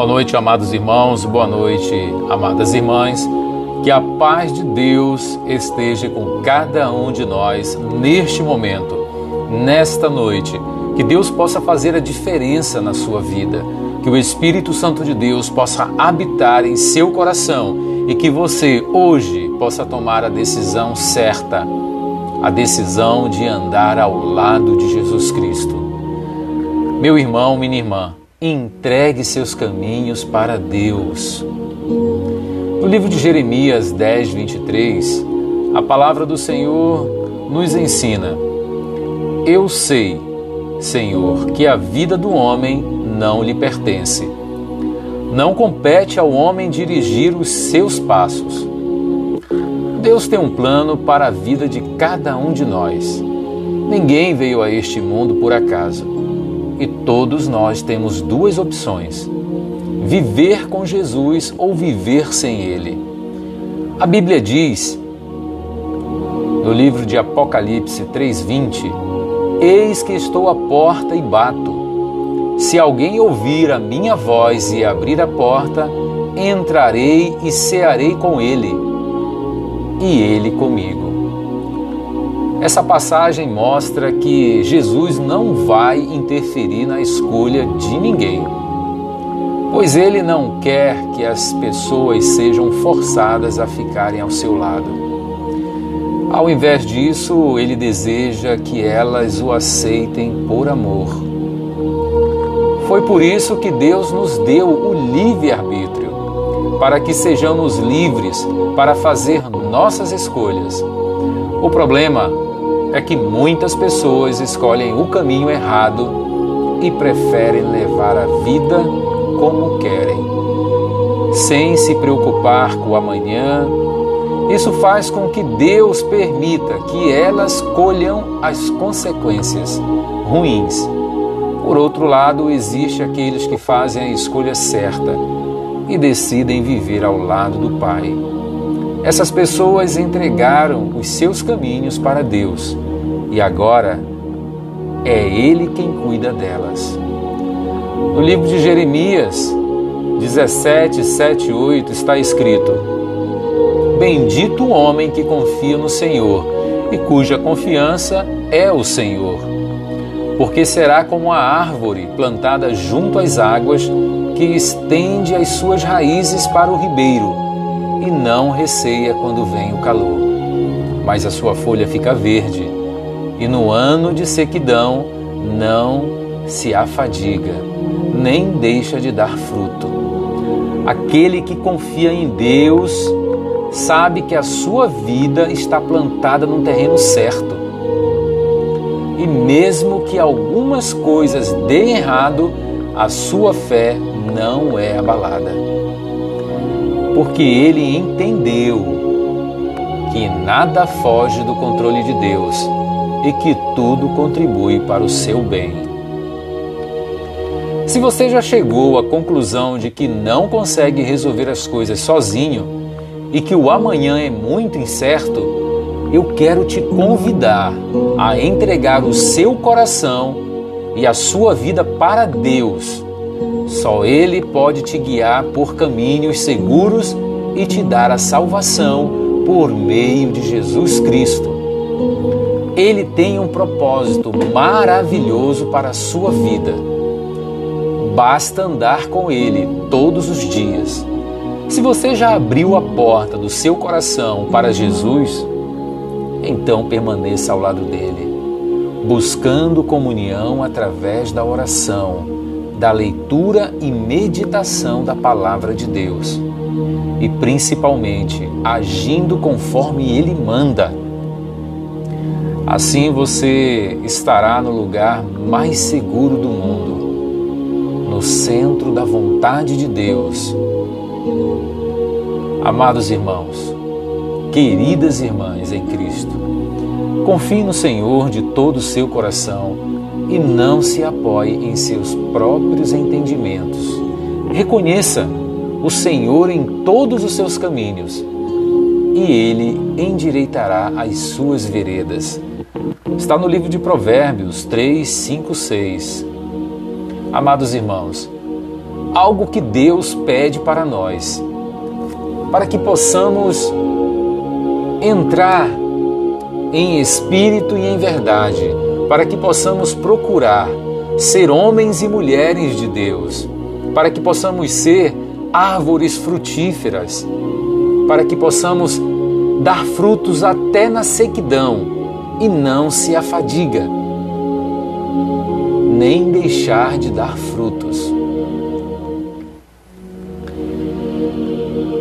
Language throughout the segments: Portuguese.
Boa noite, amados irmãos, boa noite, amadas irmãs. Que a paz de Deus esteja com cada um de nós neste momento, nesta noite. Que Deus possa fazer a diferença na sua vida. Que o Espírito Santo de Deus possa habitar em seu coração e que você hoje possa tomar a decisão certa, a decisão de andar ao lado de Jesus Cristo. Meu irmão, minha irmã, entregue seus caminhos para Deus. No livro de Jeremias 10, 23, a palavra do Senhor nos ensina: Eu sei, Senhor, que a vida do homem não lhe pertence. Não compete ao homem dirigir os seus passos. Deus tem um plano para a vida de cada um de nós. Ninguém veio a este mundo por acaso e todos nós temos duas opções: viver com Jesus ou viver sem Ele. A Bíblia diz, no livro de Apocalipse 3,20: Eis que estou à porta e bato. Se alguém ouvir a minha voz e abrir a porta, entrarei e cearei com ele, e ele comigo. Essa passagem mostra que Jesus não vai interferir na escolha de ninguém, pois ele não quer que as pessoas sejam forçadas a ficarem ao seu lado. Ao invés disso, ele deseja que elas o aceitem por amor. Foi por isso que Deus nos deu o livre-arbítrio, para que sejamos livres para fazer nossas escolhas. O problema é que muitas pessoas escolhem o caminho errado e preferem levar a vida como querem, sem se preocupar com o amanhã. Isso faz com que Deus permita que elas colham as consequências ruins. Por outro lado, existe aqueles que fazem a escolha certa e decidem viver ao lado do Pai. Essas pessoas entregaram os seus caminhos para Deus e agora é Ele quem cuida delas. No livro de Jeremias 17, 7 e 8 está escrito: Bendito o homem que confia no Senhor e cuja confiança é o Senhor, porque será como a árvore plantada junto às águas que estende as suas raízes para o ribeiro e não receia quando vem o calor. Mas a sua folha fica verde, e no ano de sequidão não se afadiga, nem deixa de dar fruto. Aquele que confia em Deus sabe que a sua vida está plantada num terreno certo. E mesmo que algumas coisas deem errado, a sua fé não é abalada porque ele entendeu que nada foge do controle de Deus e que tudo contribui para o seu bem. Se você já chegou à conclusão de que não consegue resolver as coisas sozinho e que o amanhã é muito incerto, eu quero te convidar a entregar o seu coração e a sua vida para Deus só Ele pode te guiar por caminhos seguros e te dar a salvação por meio de Jesus Cristo. Ele tem um propósito maravilhoso para a sua vida. Basta andar com Ele todos os dias. Se você já abriu a porta do seu coração para Jesus, então permaneça ao lado dele, buscando comunhão através da oração da leitura e meditação da palavra de Deus e principalmente agindo conforme Ele manda. Assim você estará no lugar mais seguro do mundo, no centro da vontade de Deus. Amados irmãos, queridas irmãs em Cristo, confie no Senhor de todo o seu coração e não se apoie em seus próprios entendimentos. Reconheça o Senhor em todos os seus caminhos e ele endireitará as suas veredas. Está no livro de Provérbios 3, 5, 6. Amados irmãos, algo que Deus pede para nós, para que possamos entrar em espírito e em verdade, para que possamos procurar ser homens e mulheres de Deus, para que possamos ser árvores frutíferas, para que possamos dar frutos até na sequidão e não se afadiga, nem deixar de dar frutos.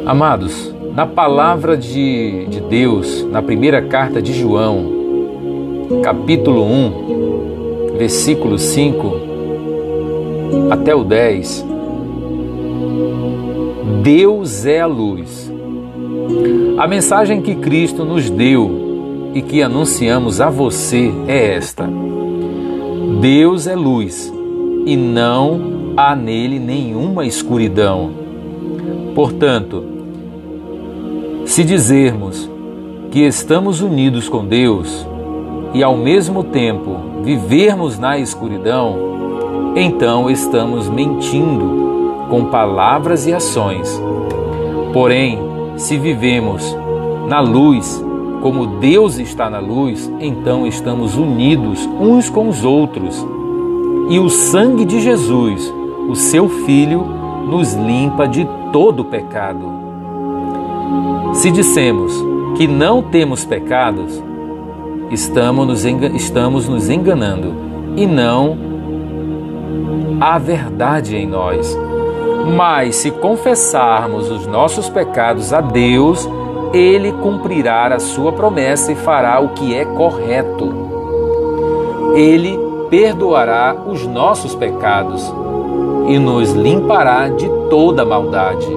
Amados, na palavra de, de Deus, na primeira carta de João, capítulo 1, versículo 5 até o 10, Deus é a luz. A mensagem que Cristo nos deu e que anunciamos a você é esta: Deus é luz e não há nele nenhuma escuridão. Portanto, se dizermos que estamos unidos com Deus e ao mesmo tempo vivermos na escuridão, então estamos mentindo com palavras e ações. Porém, se vivemos na luz, como Deus está na luz, então estamos unidos uns com os outros. E o sangue de Jesus, o seu Filho, nos limpa de todo pecado. Se dissemos que não temos pecados, estamos nos, estamos nos enganando e não há verdade em nós. Mas se confessarmos os nossos pecados a Deus, Ele cumprirá a sua promessa e fará o que é correto. Ele perdoará os nossos pecados e nos limpará de toda maldade.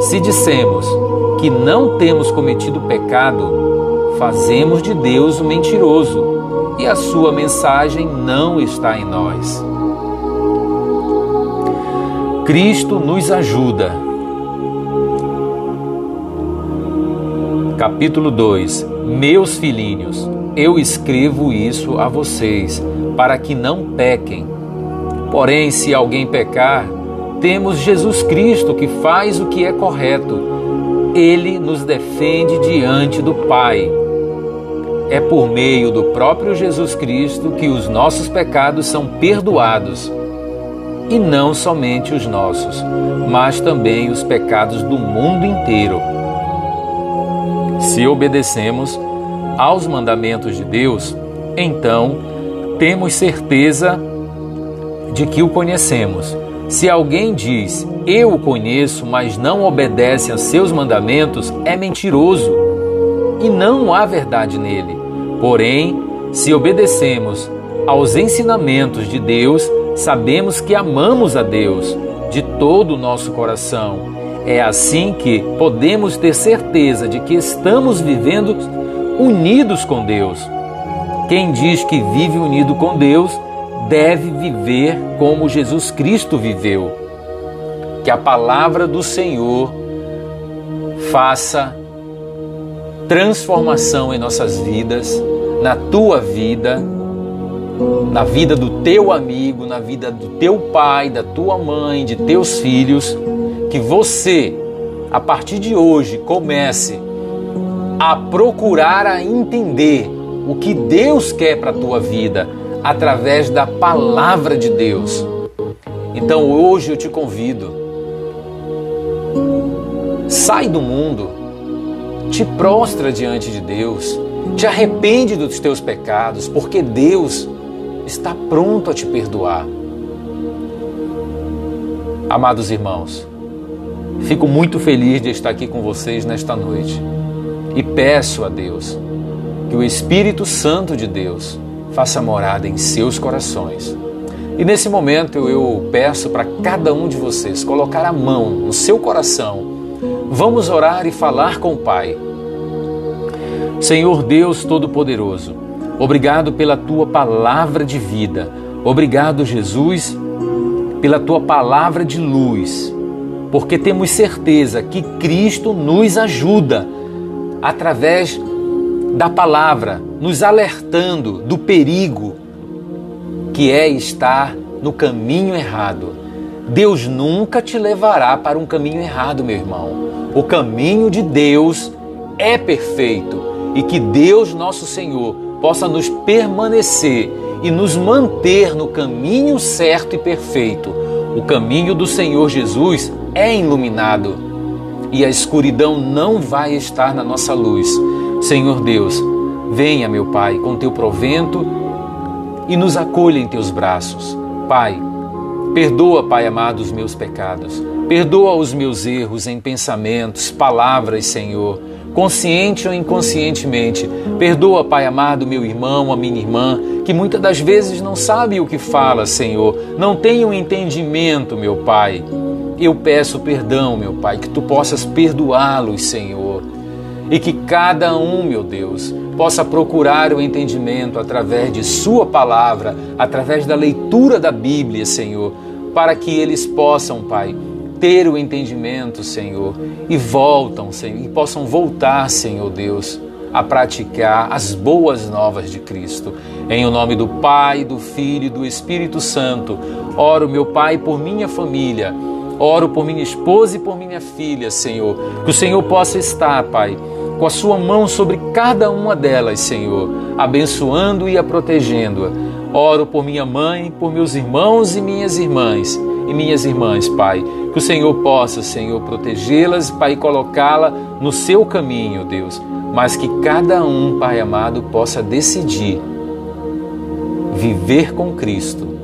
Se dissemos que não temos cometido pecado, fazemos de Deus o mentiroso e a sua mensagem não está em nós. Cristo nos ajuda. Capítulo 2 Meus filhinhos, eu escrevo isso a vocês, para que não pequem. Porém, se alguém pecar, temos Jesus Cristo que faz o que é correto ele nos defende diante do Pai. É por meio do próprio Jesus Cristo que os nossos pecados são perdoados. E não somente os nossos, mas também os pecados do mundo inteiro. Se obedecemos aos mandamentos de Deus, então temos certeza de que o conhecemos se alguém diz, Eu o conheço, mas não obedece aos seus mandamentos, é mentiroso e não há verdade nele. Porém, se obedecemos aos ensinamentos de Deus, sabemos que amamos a Deus de todo o nosso coração. É assim que podemos ter certeza de que estamos vivendo unidos com Deus. Quem diz que vive unido com Deus, deve viver como Jesus Cristo viveu. Que a palavra do Senhor faça transformação em nossas vidas, na tua vida, na vida do teu amigo, na vida do teu pai, da tua mãe, de teus filhos, que você, a partir de hoje, comece a procurar a entender o que Deus quer para a tua vida através da palavra de Deus. Então hoje eu te convido, sai do mundo, te prostra diante de Deus, te arrepende dos teus pecados, porque Deus está pronto a te perdoar. Amados irmãos, fico muito feliz de estar aqui com vocês nesta noite e peço a Deus que o Espírito Santo de Deus faça morada em seus corações. E nesse momento eu peço para cada um de vocês colocar a mão no seu coração. Vamos orar e falar com o Pai. Senhor Deus Todo-Poderoso, obrigado pela tua palavra de vida. Obrigado, Jesus, pela tua palavra de luz, porque temos certeza que Cristo nos ajuda através da palavra, nos alertando do perigo que é estar no caminho errado. Deus nunca te levará para um caminho errado, meu irmão. O caminho de Deus é perfeito e que Deus, nosso Senhor, possa nos permanecer e nos manter no caminho certo e perfeito. O caminho do Senhor Jesus é iluminado e a escuridão não vai estar na nossa luz. Senhor Deus, venha, meu Pai, com teu provento e nos acolha em teus braços. Pai, perdoa, Pai amado, os meus pecados. Perdoa os meus erros em pensamentos, palavras, Senhor, consciente ou inconscientemente. Perdoa, Pai amado, meu irmão, a minha irmã, que muitas das vezes não sabe o que fala, Senhor, não tem um entendimento, meu Pai. Eu peço perdão, meu Pai, que tu possas perdoá-los, Senhor, e que cada um, meu Deus, possa procurar o entendimento através de Sua palavra, através da leitura da Bíblia, Senhor, para que eles possam, Pai, ter o entendimento, Senhor, e voltam, Senhor, e possam voltar, Senhor Deus, a praticar as boas novas de Cristo. Em o nome do Pai, do Filho e do Espírito Santo, oro, meu Pai, por minha família, oro por minha esposa e por minha filha, Senhor, que o Senhor possa estar, Pai, com a sua mão sobre cada uma delas, Senhor, abençoando e a protegendo. Oro por minha mãe, por meus irmãos e minhas irmãs e minhas irmãs, Pai. Que o Senhor possa, Senhor, protegê-las, Pai, colocá-la no seu caminho, Deus. Mas que cada um, Pai amado, possa decidir viver com Cristo.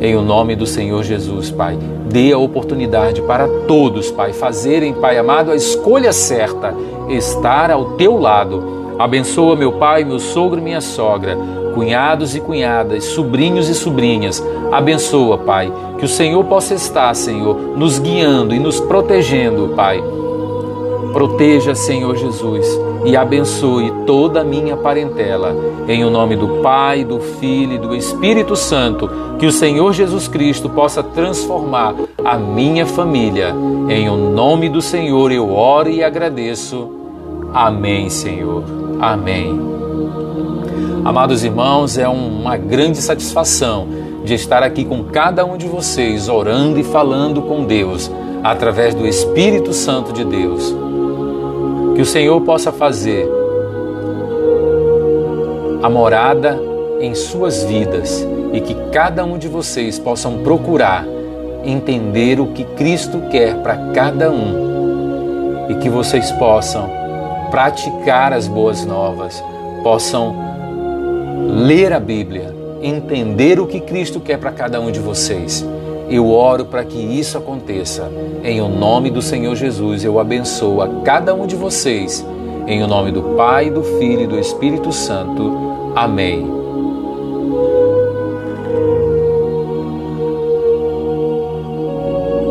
Em o nome do Senhor Jesus, Pai, dê a oportunidade para todos, Pai, fazerem, Pai amado, a escolha certa, estar ao teu lado. Abençoa meu pai, meu sogro e minha sogra cunhados e cunhadas, sobrinhos e sobrinhas. Abençoa, Pai, que o Senhor possa estar, Senhor, nos guiando e nos protegendo, Pai. Proteja, Senhor Jesus, e abençoe toda a minha parentela. Em o nome do Pai, do Filho e do Espírito Santo, que o Senhor Jesus Cristo possa transformar a minha família. Em o nome do Senhor eu oro e agradeço. Amém, Senhor. Amém. Amados irmãos, é uma grande satisfação de estar aqui com cada um de vocês, orando e falando com Deus, através do Espírito Santo de Deus. Que o Senhor possa fazer a morada em suas vidas e que cada um de vocês possam procurar entender o que Cristo quer para cada um e que vocês possam praticar as boas novas, possam ler a Bíblia, entender o que Cristo quer para cada um de vocês. Eu oro para que isso aconteça. Em o nome do Senhor Jesus, eu abençoo a cada um de vocês. Em o nome do Pai, do Filho e do Espírito Santo. Amém.